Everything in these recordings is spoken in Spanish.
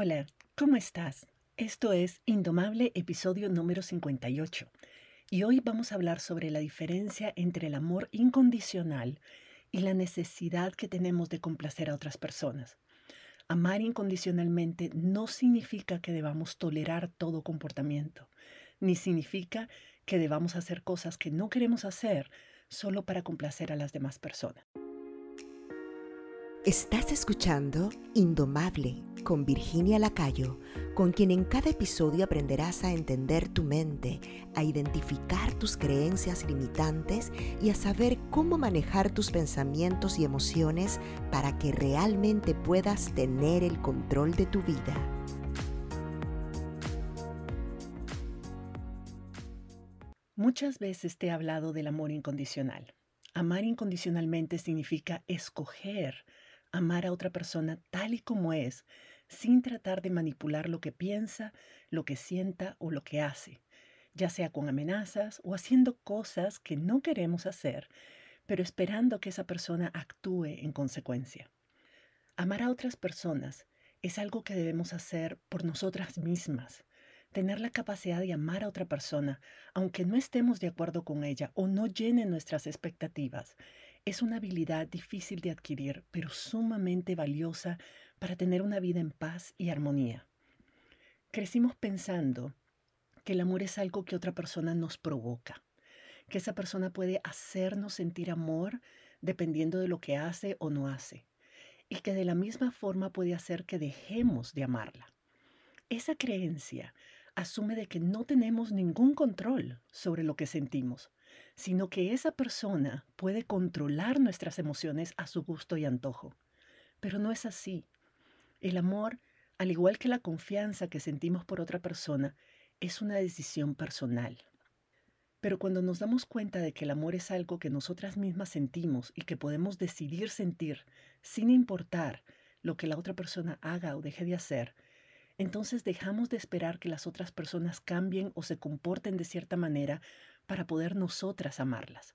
Hola, ¿cómo estás? Esto es Indomable, episodio número 58. Y hoy vamos a hablar sobre la diferencia entre el amor incondicional y la necesidad que tenemos de complacer a otras personas. Amar incondicionalmente no significa que debamos tolerar todo comportamiento, ni significa que debamos hacer cosas que no queremos hacer solo para complacer a las demás personas. Estás escuchando Indomable con Virginia Lacayo, con quien en cada episodio aprenderás a entender tu mente, a identificar tus creencias limitantes y a saber cómo manejar tus pensamientos y emociones para que realmente puedas tener el control de tu vida. Muchas veces te he hablado del amor incondicional. Amar incondicionalmente significa escoger amar a otra persona tal y como es, sin tratar de manipular lo que piensa, lo que sienta o lo que hace, ya sea con amenazas o haciendo cosas que no queremos hacer, pero esperando que esa persona actúe en consecuencia. Amar a otras personas es algo que debemos hacer por nosotras mismas. Tener la capacidad de amar a otra persona, aunque no estemos de acuerdo con ella o no llene nuestras expectativas, es una habilidad difícil de adquirir, pero sumamente valiosa para tener una vida en paz y armonía. Crecimos pensando que el amor es algo que otra persona nos provoca, que esa persona puede hacernos sentir amor dependiendo de lo que hace o no hace, y que de la misma forma puede hacer que dejemos de amarla. Esa creencia asume de que no tenemos ningún control sobre lo que sentimos, sino que esa persona puede controlar nuestras emociones a su gusto y antojo. Pero no es así. El amor, al igual que la confianza que sentimos por otra persona, es una decisión personal. Pero cuando nos damos cuenta de que el amor es algo que nosotras mismas sentimos y que podemos decidir sentir sin importar lo que la otra persona haga o deje de hacer, entonces dejamos de esperar que las otras personas cambien o se comporten de cierta manera para poder nosotras amarlas.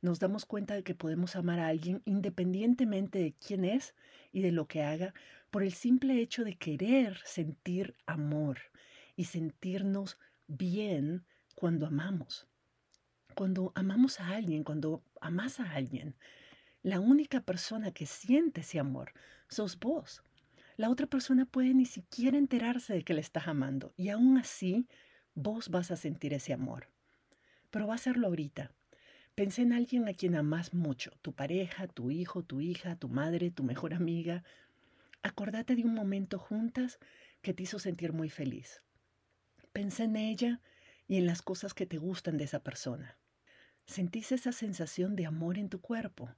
Nos damos cuenta de que podemos amar a alguien independientemente de quién es y de lo que haga, por el simple hecho de querer sentir amor y sentirnos bien cuando amamos. Cuando amamos a alguien, cuando amas a alguien, la única persona que siente ese amor sos vos. La otra persona puede ni siquiera enterarse de que le estás amando y aún así vos vas a sentir ese amor. Pero va a hacerlo ahorita. Pensé en alguien a quien amas mucho, tu pareja, tu hijo, tu hija, tu madre, tu mejor amiga. Acordate de un momento juntas que te hizo sentir muy feliz. Pensé en ella y en las cosas que te gustan de esa persona. Sentís esa sensación de amor en tu cuerpo.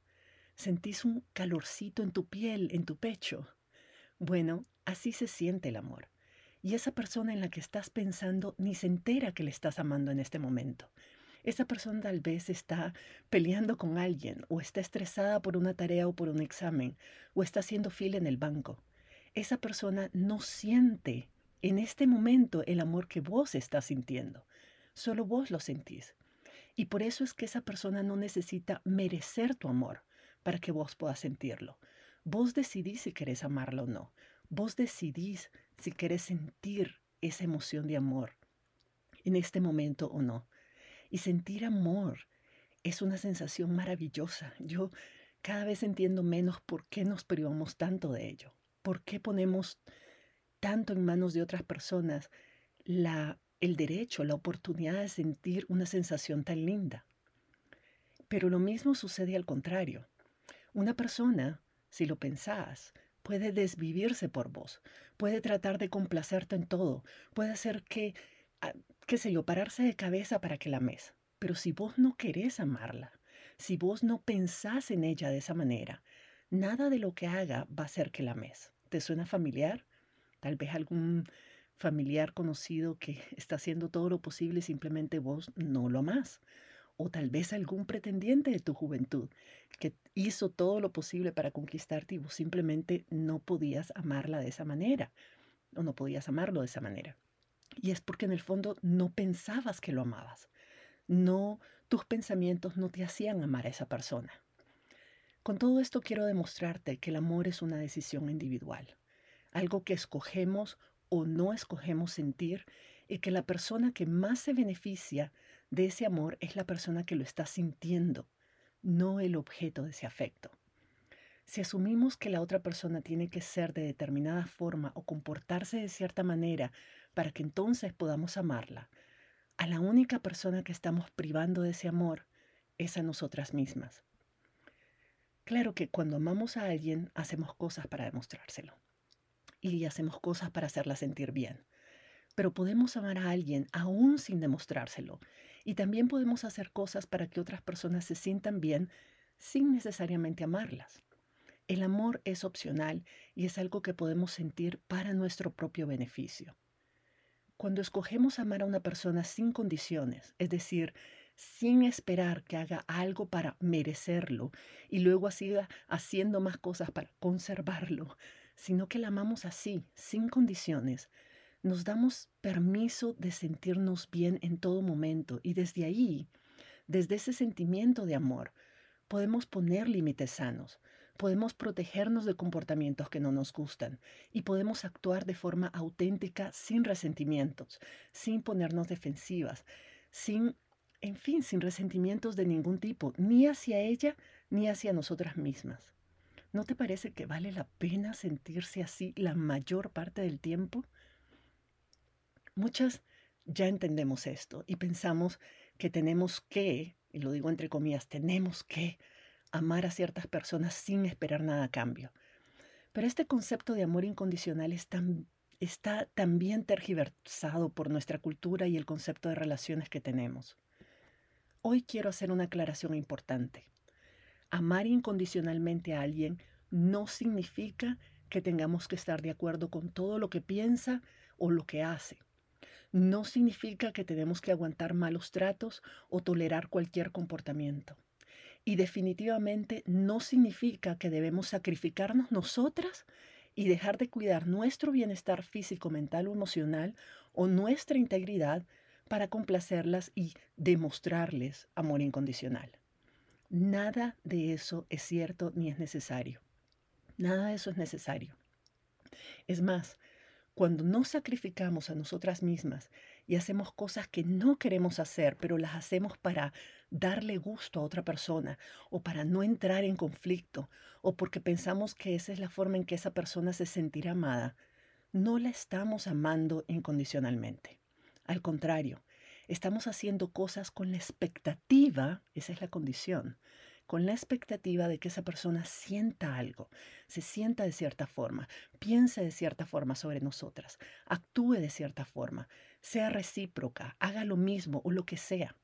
Sentís un calorcito en tu piel, en tu pecho. Bueno, así se siente el amor. Y esa persona en la que estás pensando ni se entera que le estás amando en este momento. Esa persona tal vez está peleando con alguien o está estresada por una tarea o por un examen o está haciendo fila en el banco. Esa persona no siente en este momento el amor que vos estás sintiendo. Solo vos lo sentís. Y por eso es que esa persona no necesita merecer tu amor para que vos puedas sentirlo. Vos decidís si querés amarlo o no. Vos decidís si querés sentir esa emoción de amor en este momento o no. Y sentir amor es una sensación maravillosa. Yo cada vez entiendo menos por qué nos privamos tanto de ello. ¿Por qué ponemos tanto en manos de otras personas la, el derecho, la oportunidad de sentir una sensación tan linda? Pero lo mismo sucede al contrario. Una persona si lo pensás, puede desvivirse por vos, puede tratar de complacerte en todo, puede hacer que, qué sé yo, pararse de cabeza para que la ames. Pero si vos no querés amarla, si vos no pensás en ella de esa manera, nada de lo que haga va a hacer que la ames. ¿Te suena familiar? Tal vez algún familiar conocido que está haciendo todo lo posible y simplemente vos no lo amás o tal vez algún pretendiente de tu juventud que hizo todo lo posible para conquistarte y vos simplemente no podías amarla de esa manera o no podías amarlo de esa manera. Y es porque en el fondo no pensabas que lo amabas. No, tus pensamientos no te hacían amar a esa persona. Con todo esto quiero demostrarte que el amor es una decisión individual. algo que escogemos o no escogemos sentir y que la persona que más se beneficia de ese amor es la persona que lo está sintiendo, no el objeto de ese afecto. Si asumimos que la otra persona tiene que ser de determinada forma o comportarse de cierta manera para que entonces podamos amarla, a la única persona que estamos privando de ese amor es a nosotras mismas. Claro que cuando amamos a alguien hacemos cosas para demostrárselo y hacemos cosas para hacerla sentir bien. Pero podemos amar a alguien aún sin demostrárselo y también podemos hacer cosas para que otras personas se sientan bien sin necesariamente amarlas. El amor es opcional y es algo que podemos sentir para nuestro propio beneficio. Cuando escogemos amar a una persona sin condiciones, es decir, sin esperar que haga algo para merecerlo y luego siga haciendo más cosas para conservarlo, sino que la amamos así, sin condiciones, nos damos permiso de sentirnos bien en todo momento y desde ahí, desde ese sentimiento de amor, podemos poner límites sanos, podemos protegernos de comportamientos que no nos gustan y podemos actuar de forma auténtica sin resentimientos, sin ponernos defensivas, sin, en fin, sin resentimientos de ningún tipo, ni hacia ella ni hacia nosotras mismas. ¿No te parece que vale la pena sentirse así la mayor parte del tiempo? Muchas ya entendemos esto y pensamos que tenemos que, y lo digo entre comillas, tenemos que amar a ciertas personas sin esperar nada a cambio. Pero este concepto de amor incondicional está también tergiversado por nuestra cultura y el concepto de relaciones que tenemos. Hoy quiero hacer una aclaración importante. Amar incondicionalmente a alguien no significa que tengamos que estar de acuerdo con todo lo que piensa o lo que hace. No significa que tenemos que aguantar malos tratos o tolerar cualquier comportamiento. Y definitivamente no significa que debemos sacrificarnos nosotras y dejar de cuidar nuestro bienestar físico, mental o emocional o nuestra integridad para complacerlas y demostrarles amor incondicional. Nada de eso es cierto ni es necesario. Nada de eso es necesario. Es más, cuando no sacrificamos a nosotras mismas y hacemos cosas que no queremos hacer, pero las hacemos para darle gusto a otra persona o para no entrar en conflicto o porque pensamos que esa es la forma en que esa persona se sentirá amada, no la estamos amando incondicionalmente. Al contrario, estamos haciendo cosas con la expectativa, esa es la condición, con la expectativa de que esa persona sienta algo, se sienta de cierta forma, piense de cierta forma sobre nosotras, actúe de cierta forma, sea recíproca, haga lo mismo o lo que sea.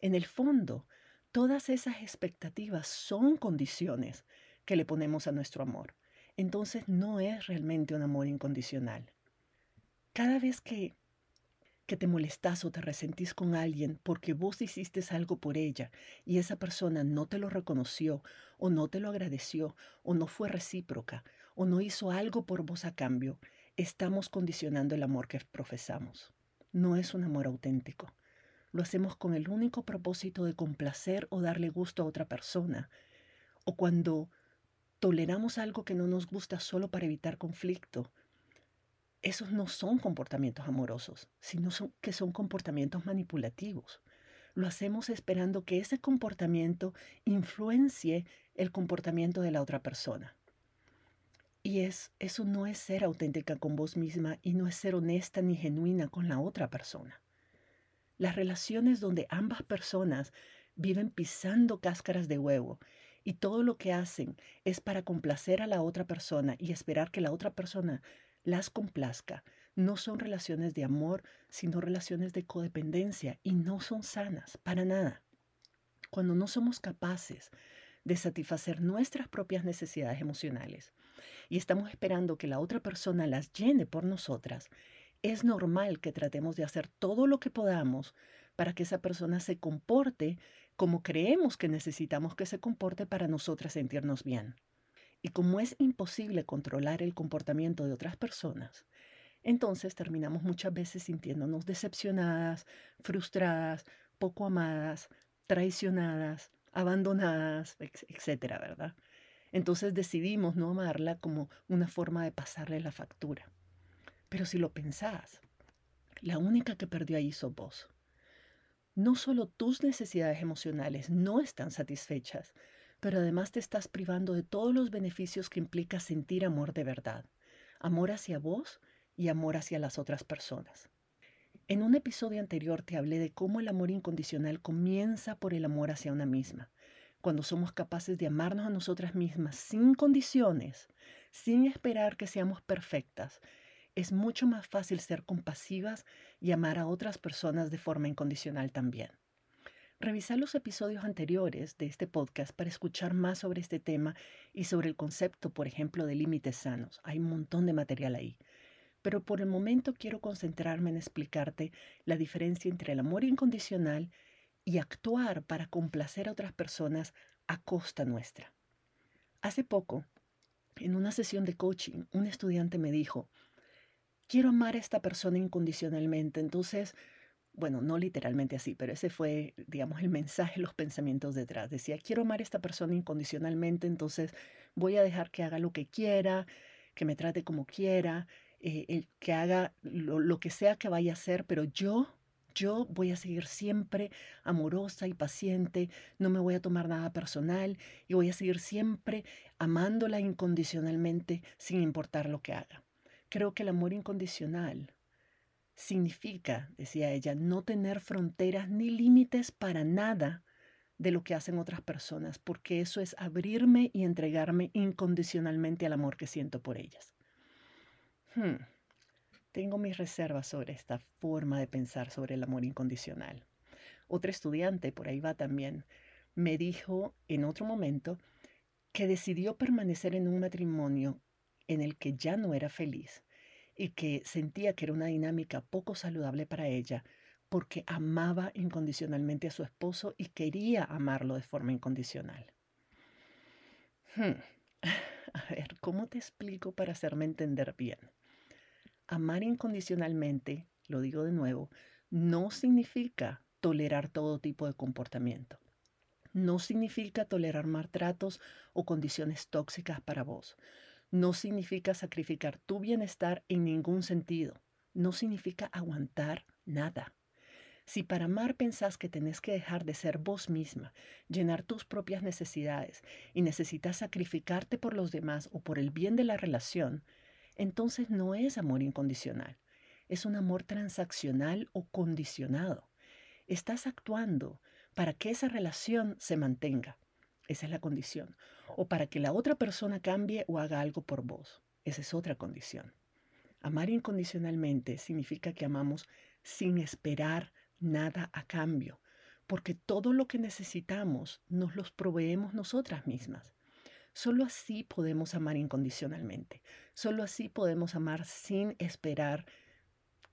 En el fondo, todas esas expectativas son condiciones que le ponemos a nuestro amor. Entonces no es realmente un amor incondicional. Cada vez que que te molestas o te resentís con alguien porque vos hiciste algo por ella y esa persona no te lo reconoció o no te lo agradeció o no fue recíproca o no hizo algo por vos a cambio, estamos condicionando el amor que profesamos. No es un amor auténtico. Lo hacemos con el único propósito de complacer o darle gusto a otra persona. O cuando toleramos algo que no nos gusta solo para evitar conflicto esos no son comportamientos amorosos, sino que son comportamientos manipulativos. Lo hacemos esperando que ese comportamiento influencie el comportamiento de la otra persona. Y es, eso no es ser auténtica con vos misma y no es ser honesta ni genuina con la otra persona. Las relaciones donde ambas personas viven pisando cáscaras de huevo y todo lo que hacen es para complacer a la otra persona y esperar que la otra persona las complazca. No son relaciones de amor, sino relaciones de codependencia y no son sanas para nada. Cuando no somos capaces de satisfacer nuestras propias necesidades emocionales y estamos esperando que la otra persona las llene por nosotras, es normal que tratemos de hacer todo lo que podamos para que esa persona se comporte como creemos que necesitamos que se comporte para nosotras sentirnos bien. Y como es imposible controlar el comportamiento de otras personas, entonces terminamos muchas veces sintiéndonos decepcionadas, frustradas, poco amadas, traicionadas, abandonadas, etcétera, ¿verdad? Entonces decidimos no amarla como una forma de pasarle la factura. Pero si lo pensás, la única que perdió ahí sos vos. No solo tus necesidades emocionales no están satisfechas, pero además te estás privando de todos los beneficios que implica sentir amor de verdad, amor hacia vos y amor hacia las otras personas. En un episodio anterior te hablé de cómo el amor incondicional comienza por el amor hacia una misma. Cuando somos capaces de amarnos a nosotras mismas sin condiciones, sin esperar que seamos perfectas, es mucho más fácil ser compasivas y amar a otras personas de forma incondicional también. Revisar los episodios anteriores de este podcast para escuchar más sobre este tema y sobre el concepto, por ejemplo, de límites sanos. Hay un montón de material ahí pero por el momento quiero concentrarme en explicarte la diferencia entre el amor incondicional y actuar para complacer a otras personas a costa nuestra. Hace poco, en una sesión de coaching, un estudiante me dijo, quiero amar a esta persona incondicionalmente, entonces, bueno, no literalmente así, pero ese fue, digamos, el mensaje, los pensamientos detrás. Decía, quiero amar a esta persona incondicionalmente, entonces voy a dejar que haga lo que quiera, que me trate como quiera, eh, que haga lo, que sea que vaya a hacer, pero yo, yo voy a seguir siempre amorosa y paciente, no me voy a tomar nada personal y voy a seguir siempre amándola incondicionalmente sin importar lo que haga. Creo que el amor incondicional significa, decía ella, no tener fronteras ni límites para nada de lo que hacen otras personas, porque eso es abrirme y entregarme incondicionalmente al amor que siento por ellas. Hmm. Tengo mis reservas sobre esta forma de pensar sobre el amor incondicional. Otra estudiante, por ahí va también, me dijo en otro momento que decidió permanecer en un matrimonio en el que ya no era feliz y que sentía que era una dinámica poco saludable para ella porque amaba incondicionalmente a su esposo y quería amarlo de forma incondicional. Hmm. A ver, ¿cómo te explico para hacerme entender bien? Amar incondicionalmente, lo digo de nuevo, no significa tolerar todo tipo de comportamiento. No significa tolerar maltratos o condiciones tóxicas para vos. No significa sacrificar tu bienestar en ningún sentido. No significa aguantar nada. Si para amar pensás que tenés que dejar de ser vos misma, llenar tus propias necesidades y necesitas sacrificarte por los demás o por el bien de la relación, entonces no es amor incondicional, es un amor transaccional o condicionado. Estás actuando para que esa relación se mantenga, esa es la condición, o para que la otra persona cambie o haga algo por vos, esa es otra condición. Amar incondicionalmente significa que amamos sin esperar nada a cambio, porque todo lo que necesitamos nos los proveemos nosotras mismas. Solo así podemos amar incondicionalmente. Solo así podemos amar sin esperar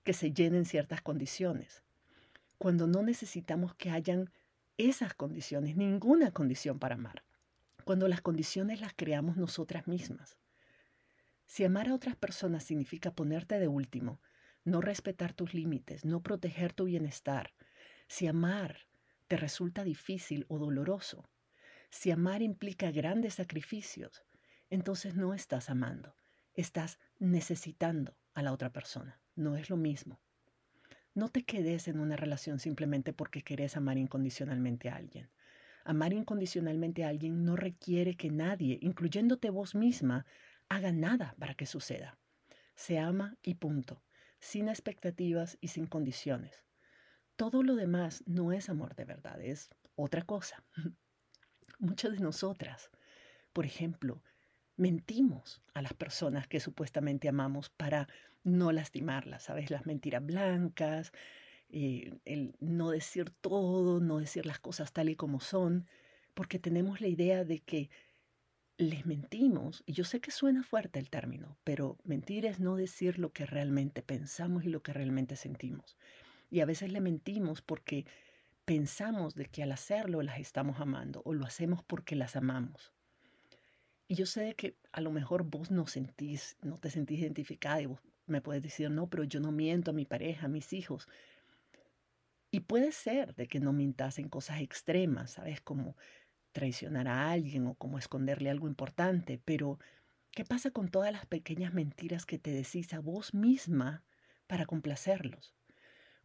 que se llenen ciertas condiciones. Cuando no necesitamos que hayan esas condiciones, ninguna condición para amar. Cuando las condiciones las creamos nosotras mismas. Si amar a otras personas significa ponerte de último, no respetar tus límites, no proteger tu bienestar, si amar te resulta difícil o doloroso, si amar implica grandes sacrificios, entonces no estás amando, estás necesitando a la otra persona. No es lo mismo. No te quedes en una relación simplemente porque querés amar incondicionalmente a alguien. Amar incondicionalmente a alguien no requiere que nadie, incluyéndote vos misma, haga nada para que suceda. Se ama y punto, sin expectativas y sin condiciones. Todo lo demás no es amor de verdad, es otra cosa. muchas de nosotras, por ejemplo, mentimos a las personas que supuestamente amamos para no lastimarlas, ¿sabes? Las mentiras blancas, eh, el no decir todo, no decir las cosas tal y como son, porque tenemos la idea de que les mentimos, y yo sé que suena fuerte el término, pero mentir es no decir lo que realmente pensamos y lo que realmente sentimos. Y a veces le mentimos porque pensamos de que al hacerlo las estamos amando o lo hacemos porque las amamos. Y yo sé que a lo mejor vos no sentís, no te sentís identificada y vos me puedes decir, no, pero yo no miento a mi pareja, a mis hijos. Y puede ser de que no mintas en cosas extremas, ¿sabes? Como traicionar a alguien o como esconderle algo importante, pero ¿qué pasa con todas las pequeñas mentiras que te decís a vos misma para complacerlos?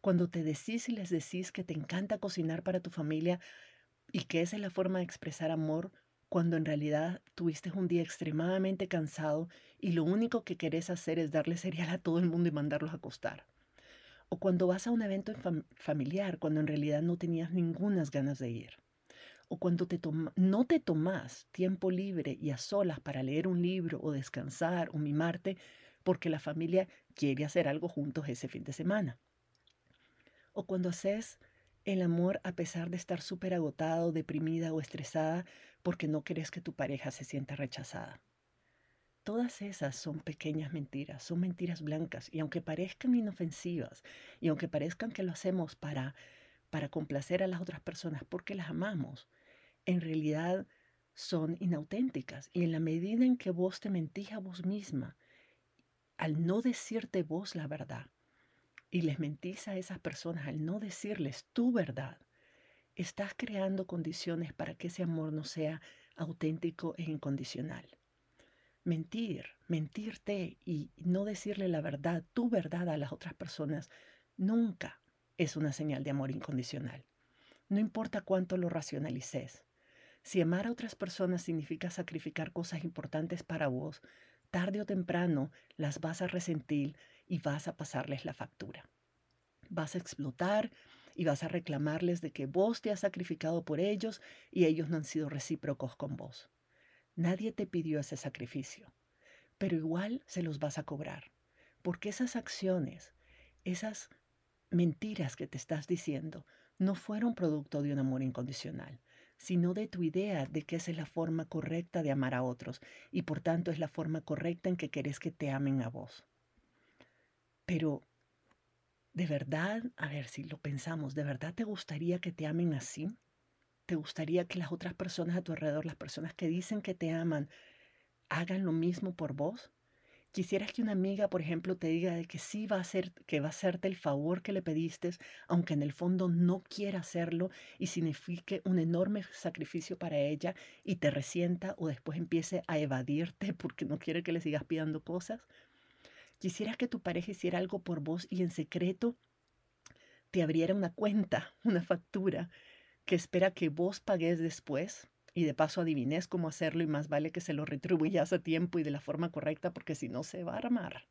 Cuando te decís y les decís que te encanta cocinar para tu familia y que esa es la forma de expresar amor, cuando en realidad tuviste un día extremadamente cansado y lo único que querés hacer es darle cereal a todo el mundo y mandarlos a acostar. O cuando vas a un evento familiar cuando en realidad no tenías ninguna ganas de ir. O cuando no te tomas tiempo libre y a solas para leer un libro o descansar o mimarte porque la familia quiere hacer algo juntos ese fin de semana. O cuando haces el amor a pesar de estar súper agotado, deprimida o estresada porque no querés que tu pareja se sienta rechazada. Todas esas son pequeñas mentiras, son mentiras blancas y aunque parezcan inofensivas y aunque parezcan que lo hacemos para para complacer a las otras personas porque las amamos, en realidad son inauténticas y en la medida en que vos te mentís a vos misma, al no decirte vos la verdad y les mentís a esas personas al no decirles tu verdad, estás creando condiciones para que ese amor no sea auténtico e incondicional. Mentir, mentirte y no decirle la verdad, tu verdad a las otras personas, nunca es una señal de amor incondicional. No importa cuánto lo racionalices. Si amar a otras personas significa sacrificar cosas importantes para vos, tarde o temprano las vas a resentir y vas a pasarles la factura. Vas a explotar y vas a reclamarles de que vos te has sacrificado por ellos y ellos no han sido recíprocos con vos. Nadie te pidió ese sacrificio, pero igual se los vas a cobrar, porque esas acciones, esas mentiras que te estás diciendo, no fueron producto de un amor incondicional, sino de tu idea de que esa es la forma correcta de amar a otros y por tanto es la forma correcta en que querés que te amen a vos. Pero ¿De verdad, a ver si lo pensamos, ¿de verdad te gustaría que te amen así? ¿Te gustaría que las otras personas a tu alrededor, las personas que dicen que te aman, hagan lo mismo por vos? ¿Quisieras que una amiga, por ejemplo, te diga de que sí va a hacer, que va a hacerte el favor que le pediste, aunque en el fondo no quiera hacerlo y signifique un enorme sacrificio para ella y te resienta o después empiece a evadirte porque no quiere que le sigas pidiendo cosas? Quisieras que tu pareja hiciera algo por vos y en secreto te abriera una cuenta, una factura que espera que vos pagues después y de paso adivines cómo hacerlo y más vale que se lo retribuyas a tiempo y de la forma correcta porque si no se va a armar.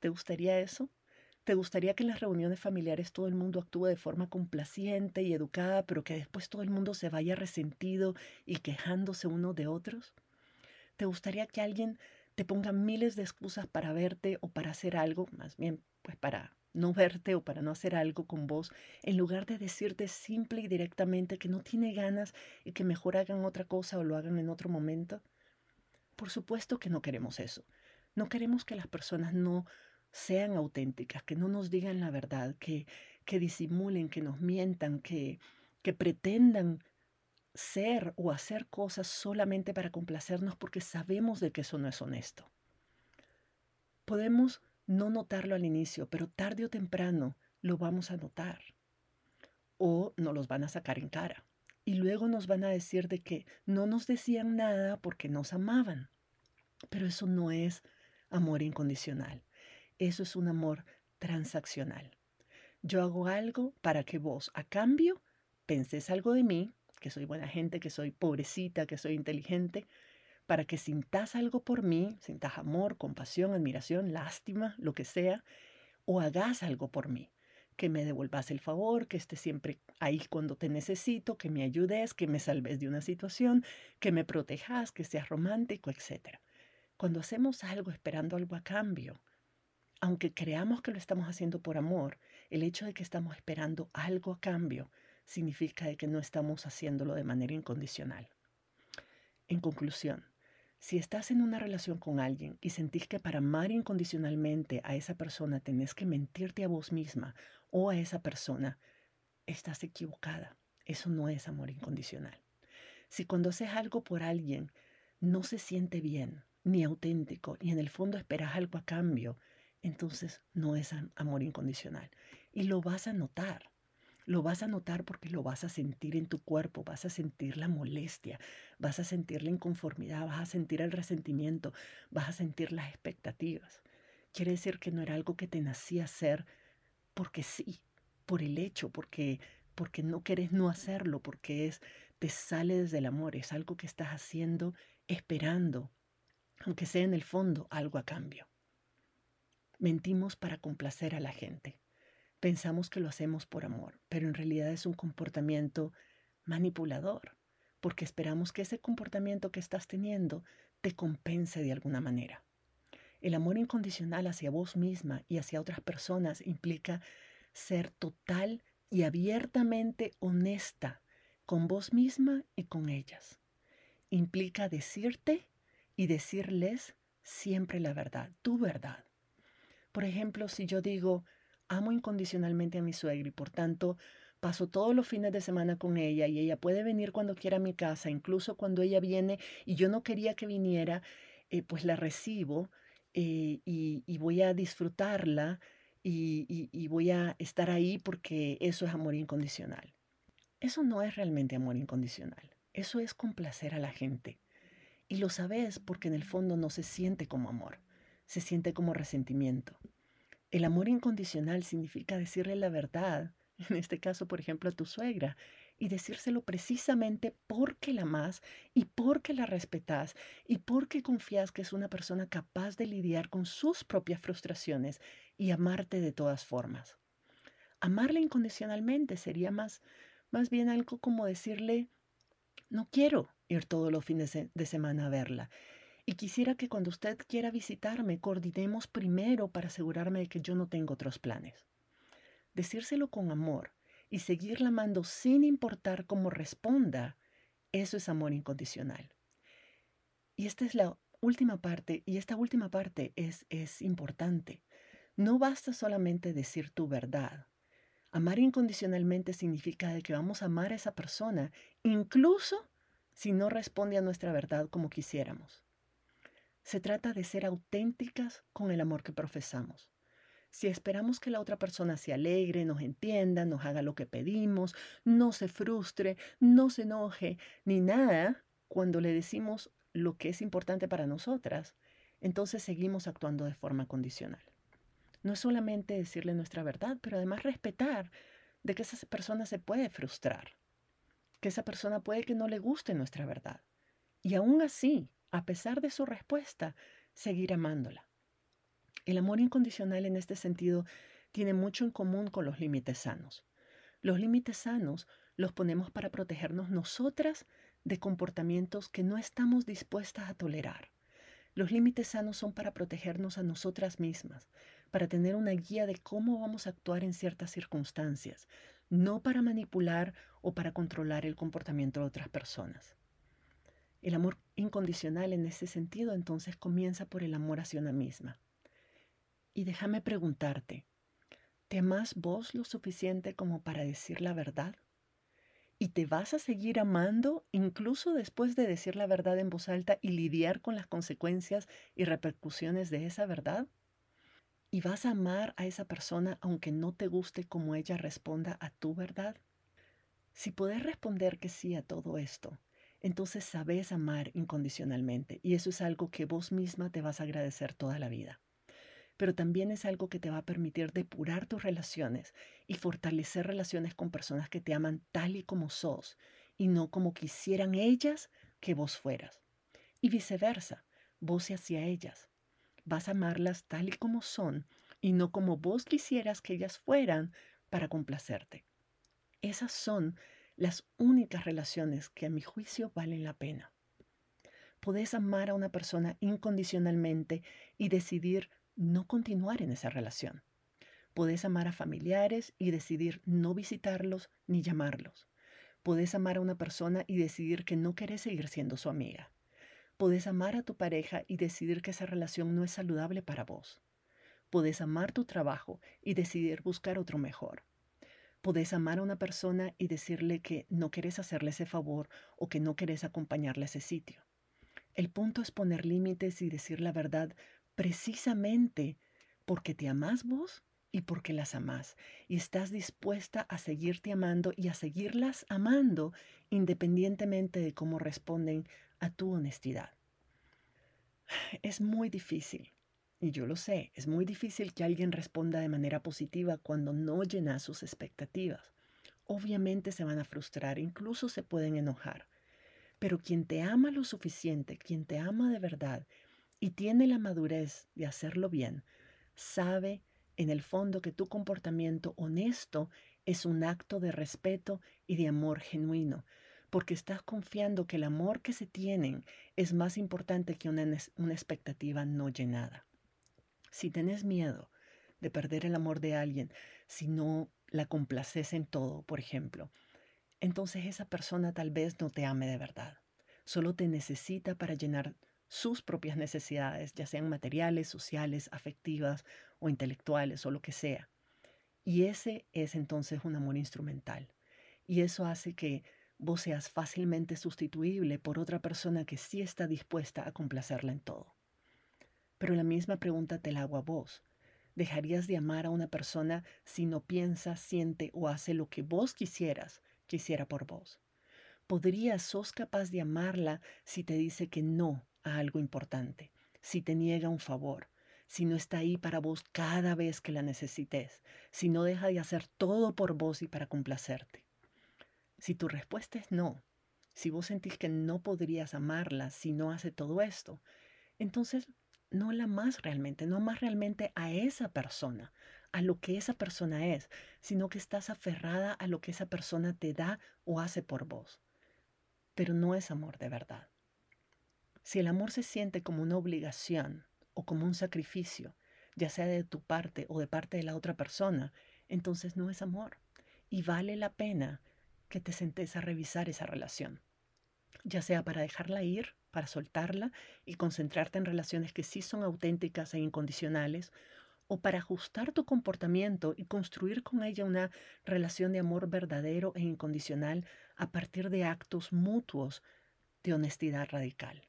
¿Te gustaría eso? ¿Te gustaría que en las reuniones familiares todo el mundo actúe de forma complaciente y educada, pero que después todo el mundo se vaya resentido y quejándose uno de otros? ¿Te gustaría que alguien te pongan miles de excusas para verte o para hacer algo, más bien pues para no verte o para no hacer algo con vos, en lugar de decirte simple y directamente que no tiene ganas y que mejor hagan otra cosa o lo hagan en otro momento? Por supuesto que no queremos eso. No queremos que las personas no sean auténticas, que no nos digan la verdad, que, que disimulen, que nos mientan, que, que pretendan ser o hacer cosas solamente para complacernos porque sabemos de que eso no es honesto. Podemos no notarlo al inicio, pero tarde o temprano lo vamos a notar. O nos los van a sacar en cara. Y luego nos van a decir de que no nos decían nada porque nos amaban. Pero eso no es amor incondicional. Eso es un amor transaccional. Yo hago algo para que vos, a cambio, penses algo de mí que soy buena gente, que soy pobrecita, que soy inteligente, para que sintas algo por mí, sintas amor, compasión, admiración, lástima, lo que sea, o hagas algo por mí, que me devuelvas el favor, que estés siempre ahí cuando te necesito, que me ayudes, que me salves de una situación, que me protejas, que seas romántico, etc. Cuando hacemos algo esperando algo a cambio, aunque creamos que lo estamos haciendo por amor, el hecho de que estamos esperando algo a cambio significa que no estamos haciéndolo de manera incondicional. En conclusión, si estás en una relación con alguien y sentís que para amar incondicionalmente a esa persona tenés que mentirte a vos misma o a esa persona, estás equivocada. Eso no es amor incondicional. Si cuando haces algo por alguien no se siente bien, ni auténtico, y en el fondo esperas algo a cambio, entonces no es amor incondicional. Y lo vas a notar Lo vas a notar porque lo vas a sentir en tu cuerpo, vas a sentir la molestia, vas a sentir la inconformidad, vas a sentir el resentimiento, vas a sentir las expectativas. Quiere decir que no era algo que te nacía hacer porque sí, por el hecho, porque porque no quieres no hacerlo, porque es te sale desde el amor, es algo que estás haciendo esperando, aunque sea en el fondo algo a cambio. Mentimos para complacer a la gente. Pensamos que lo hacemos por amor, pero en realidad es un comportamiento manipulador, porque esperamos que ese comportamiento que estás teniendo te compense de alguna manera. El amor incondicional hacia vos misma y hacia otras personas implica ser total y abiertamente honesta con vos misma y con ellas. Implica decirte y decirles siempre la verdad, tu verdad. Por ejemplo, si yo digo, amo incondicionalmente a mi suegra y por tanto paso todos los fines de semana con ella y ella puede venir cuando quiera a mi casa, incluso cuando ella viene y yo no quería que viniera, eh, pues la recibo eh, y, voy a disfrutarla y, y voy a estar ahí porque eso es amor incondicional. Eso no es realmente amor incondicional, eso es complacer a la gente. Y lo sabes porque en el fondo no se siente como amor, se siente como resentimiento. El amor incondicional significa decirle la verdad, en este caso, por ejemplo, a tu suegra, y decírselo precisamente porque la amas y porque la respetas y porque confías que es una persona capaz de lidiar con sus propias frustraciones y amarte de todas formas. Amarle incondicionalmente sería más, más bien algo como decirle, no quiero ir todos los fines de semana a verla y quisiera que cuando usted quiera visitarme coordinemos primero para asegurarme de que yo no tengo otros planes. Decírselo con amor y seguirla amando sin importar cómo responda, eso es amor incondicional. Y esta es la última parte, y esta última parte es, es importante. No basta solamente decir tu verdad. Amar incondicionalmente significa que vamos a amar a esa persona, incluso si no responde a nuestra verdad como quisiéramos. Se trata de ser auténticas con el amor que profesamos. Si esperamos que la otra persona se alegre, nos entienda, nos haga lo que pedimos, no se frustre, no se enoje, ni nada, cuando le decimos lo que es importante para nosotras, entonces seguimos actuando de forma condicional. No es solamente decirle nuestra verdad, pero además respetar de que esa persona se puede frustrar, que esa persona puede que no le guste nuestra verdad. Y aún así, a pesar de su respuesta, seguir amándola. El amor incondicional en este sentido tiene mucho en común con los límites sanos. Los límites sanos los ponemos para protegernos nosotras de comportamientos que no estamos dispuestas a tolerar. Los límites sanos son para protegernos a nosotras mismas, para tener una guía de cómo vamos a actuar en ciertas circunstancias, no para manipular o para controlar el comportamiento de otras personas. El amor incondicional en ese sentido entonces comienza por el amor hacia una misma. Y déjame preguntarte, ¿te amas vos lo suficiente como para decir la verdad? ¿Y te vas a seguir amando incluso después de decir la verdad en voz alta y lidiar con las consecuencias y repercusiones de esa verdad? ¿Y vas a amar a esa persona aunque no te guste como ella responda a tu verdad? Si puedes responder que sí a todo esto, entonces sabes amar incondicionalmente y eso es algo que vos misma te vas a agradecer toda la vida. Pero también es algo que te va a permitir depurar tus relaciones y fortalecer relaciones con personas que te aman tal y como sos y no como quisieran ellas que vos fueras. Y viceversa, vos hacia ellas. Vas a amarlas tal y como son y no como vos quisieras que ellas fueran para complacerte. Esas son las únicas relaciones que a mi juicio valen la pena. Podés amar a una persona incondicionalmente y decidir no continuar en esa relación. Podés amar a familiares y decidir no visitarlos ni llamarlos. Podés amar a una persona y decidir que no querés seguir siendo su amiga. Podés amar a tu pareja y decidir que esa relación no es saludable para vos. Podés amar tu trabajo y decidir buscar otro mejor. Podés amar a una persona y decirle que no querés hacerle ese favor o que no querés acompañarle a ese sitio. El punto es poner límites y decir la verdad precisamente porque te amás vos y porque las amas y estás dispuesta a seguirte amando y a seguirlas amando independientemente de cómo responden a tu honestidad. Es muy difícil, y yo lo sé, es muy difícil que alguien responda de manera positiva cuando no llena sus expectativas. Obviamente se van a frustrar, incluso se pueden enojar. Pero quien te ama lo suficiente, quien te ama de verdad y tiene la madurez de hacerlo bien, sabe en el fondo que tu comportamiento honesto es un acto de respeto y de amor genuino, porque estás confiando que el amor que se tienen es más importante que una, una expectativa no llenada. Si tenés miedo de perder el amor de alguien, si no la complaces en todo, por ejemplo, entonces esa persona tal vez no te ame de verdad. Solo te necesita para llenar sus propias necesidades, ya sean materiales, sociales, afectivas o intelectuales o lo que sea. Y ese es entonces un amor instrumental. Y eso hace que vos seas fácilmente sustituible por otra persona que sí está dispuesta a complacerla en todo. Pero la misma pregunta te la hago a vos. ¿Dejarías de amar a una persona si no piensa, siente o hace lo que vos quisieras que hiciera por vos? ¿Podrías, sos capaz de amarla si te dice que no a algo importante, si te niega un favor, si no está ahí para vos cada vez que la necesites, si no deja de hacer todo por vos y para complacerte? Si tu respuesta es no, si vos sentís que no podrías amarla si no hace todo esto, entonces no la más realmente, no más realmente a esa persona, a lo que esa persona es, sino que estás aferrada a lo que esa persona te da o hace por vos. Pero no es amor de verdad. Si el amor se siente como una obligación o como un sacrificio, ya sea de tu parte o de parte de la otra persona, entonces no es amor. Y vale la pena que te sentes a revisar esa relación, ya sea para dejarla ir, para soltarla y concentrarte en relaciones que sí son auténticas e incondicionales, o para ajustar tu comportamiento y construir con ella una relación de amor verdadero e incondicional a partir de actos mutuos de honestidad radical.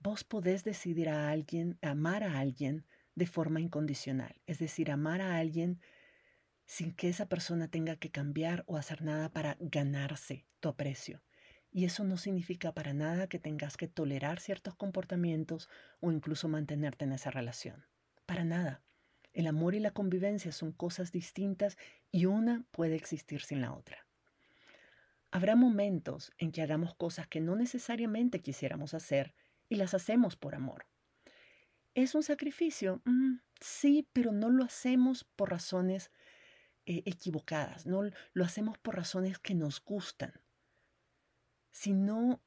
Vos podés decidir a alguien, amar a alguien de forma incondicional, es decir, amar a alguien sin que esa persona tenga que cambiar o hacer nada para ganarse tu aprecio. Y eso no significa para nada que tengas que tolerar ciertos comportamientos o incluso mantenerte en esa relación. Para nada. El amor y la convivencia son cosas distintas y una puede existir sin la otra. Habrá momentos en que hagamos cosas que no necesariamente quisiéramos hacer y las hacemos por amor. ¿Es un sacrificio? Mm, sí, pero no lo hacemos por razones eh, equivocadas, no lo hacemos por razones que nos gustan, sino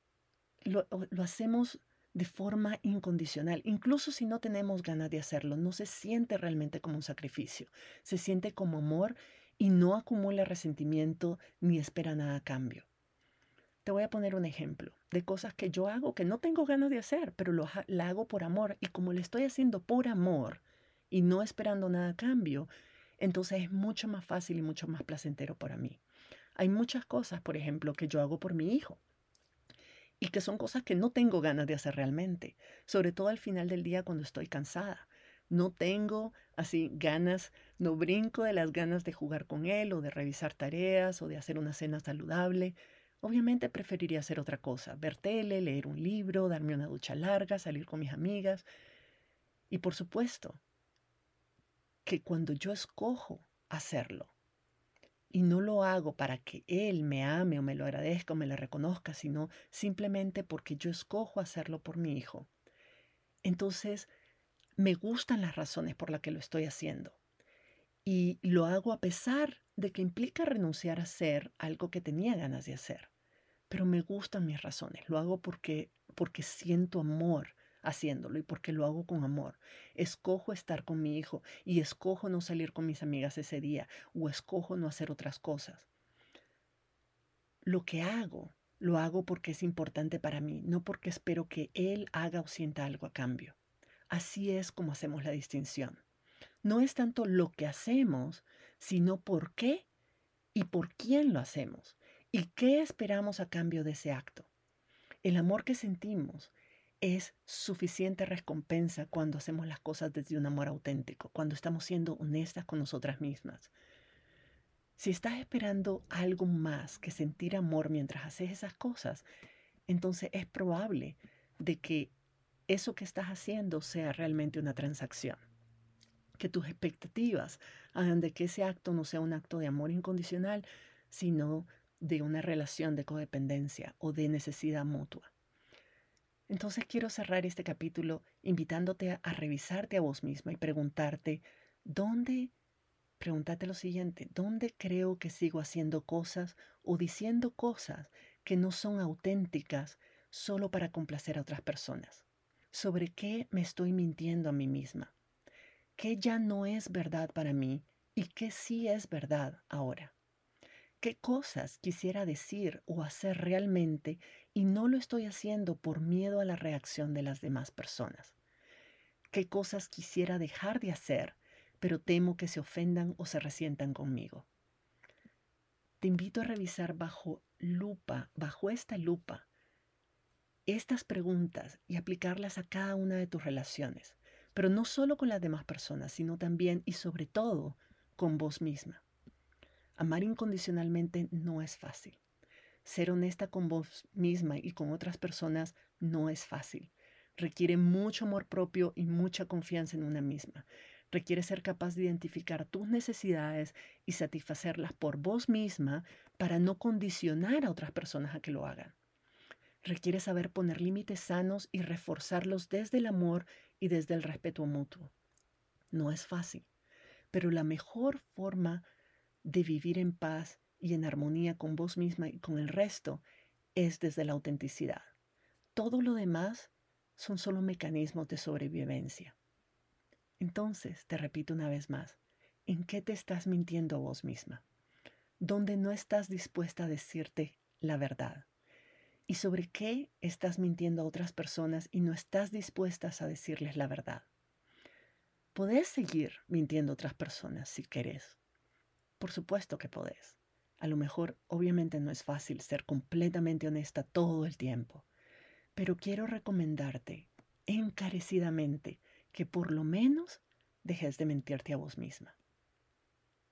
lo, lo hacemos de forma incondicional, incluso si no tenemos ganas de hacerlo, no se siente realmente como un sacrificio, se siente como amor y no acumula resentimiento ni espera nada a cambio. Te voy a poner un ejemplo de cosas que yo hago que no tengo ganas de hacer, pero lo la hago por amor y como le estoy haciendo por amor y no esperando nada a cambio, entonces es mucho más fácil y mucho más placentero para mí. Hay muchas cosas, por ejemplo, que yo hago por mi hijo y que son cosas que no tengo ganas de hacer realmente, sobre todo al final del día cuando estoy cansada. No tengo así ganas, no brinco de las ganas de jugar con él o de revisar tareas o de hacer una cena saludable. Obviamente preferiría hacer otra cosa, ver tele, leer un libro, darme una ducha larga, salir con mis amigas. Y por supuesto, que cuando yo escojo hacerlo, y no lo hago para que Él me ame o me lo agradezca o me lo reconozca, sino simplemente porque yo escojo hacerlo por mi hijo. Entonces, me gustan las razones por las que lo estoy haciendo. Y lo hago a pesar de que implica renunciar a hacer algo que tenía ganas de hacer. Pero me gustan mis razones. Lo hago porque, porque siento amor haciéndolo y porque lo hago con amor. Escojo estar con mi hijo y escojo no salir con mis amigas ese día o escojo no hacer otras cosas. Lo que hago, lo hago porque es importante para mí, no porque espero que él haga o sienta algo a cambio. Así es como hacemos la distinción. No es tanto lo que hacemos, sino por qué y por quién lo hacemos y qué esperamos a cambio de ese acto. El amor que sentimos es suficiente recompensa cuando hacemos las cosas desde un amor auténtico, cuando estamos siendo honestas con nosotras mismas. Si estás esperando algo más que sentir amor mientras haces esas cosas, entonces es probable de que eso que estás haciendo sea realmente una transacción. Que tus expectativas hagan de que ese acto no sea un acto de amor incondicional, sino de una relación de codependencia o de necesidad mutua. Entonces quiero cerrar este capítulo invitándote a, revisarte a vos misma y preguntarte, ¿dónde, pregúntate lo siguiente, ¿dónde creo que sigo haciendo cosas o diciendo cosas que no son auténticas solo para complacer a otras personas? ¿Sobre qué me estoy mintiendo a mí misma? ¿Qué ya no es verdad para mí y qué sí es verdad ahora? Qué cosas quisiera decir o hacer realmente y no lo estoy haciendo por miedo a la reacción de las demás personas. Qué cosas quisiera dejar de hacer, pero temo que se ofendan o se resientan conmigo. Te invito a revisar bajo lupa, bajo esta lupa, estas preguntas y aplicarlas a cada una de tus relaciones, pero no solo con las demás personas, sino también y sobre todo con vos misma. Amar incondicionalmente no es fácil. Ser honesta con vos misma y con otras personas no es fácil. Requiere mucho amor propio y mucha confianza en una misma. Requiere ser capaz de identificar tus necesidades y satisfacerlas por vos misma para no condicionar a otras personas a que lo hagan. Requiere saber poner límites sanos y reforzarlos desde el amor y desde el respeto mutuo. No es fácil, pero la mejor forma de vivir en paz y en armonía con vos misma y con el resto es desde la autenticidad. Todo lo demás son solo mecanismos de sobrevivencia. Entonces, te repito una vez más, ¿en qué te estás mintiendo vos misma? ¿Dónde no estás dispuesta a decirte la verdad? ¿Y sobre qué estás mintiendo a otras personas y no estás dispuesta a decirles la verdad? Podés seguir mintiendo a otras personas si querés, por supuesto que podés. A lo mejor, obviamente no es fácil ser completamente honesta todo el tiempo, pero quiero recomendarte encarecidamente que por lo menos dejes de mentirte a vos misma.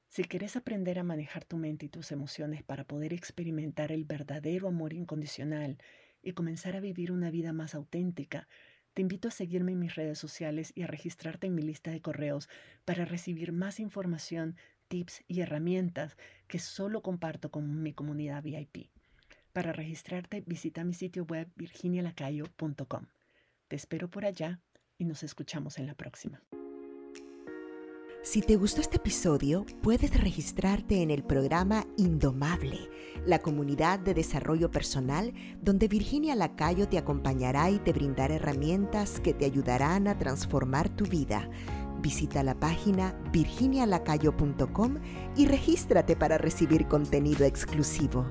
Si quieres aprender a manejar tu mente y tus emociones para poder experimentar el verdadero amor incondicional y comenzar a vivir una vida más auténtica, te invito a seguirme en mis redes sociales y a registrarte en mi lista de correos para recibir más información tips y herramientas que solo comparto con mi comunidad VIP. Para registrarte, visita mi sitio web virginialacayo.com. Te espero por allá y nos escuchamos en la próxima. Si te gustó este episodio, puedes registrarte en el programa Indomable, la comunidad de desarrollo personal donde Virginia Lacayo te acompañará y te brindará herramientas que te ayudarán a transformar tu vida Visita la página virginialacayo.com y regístrate para recibir contenido exclusivo.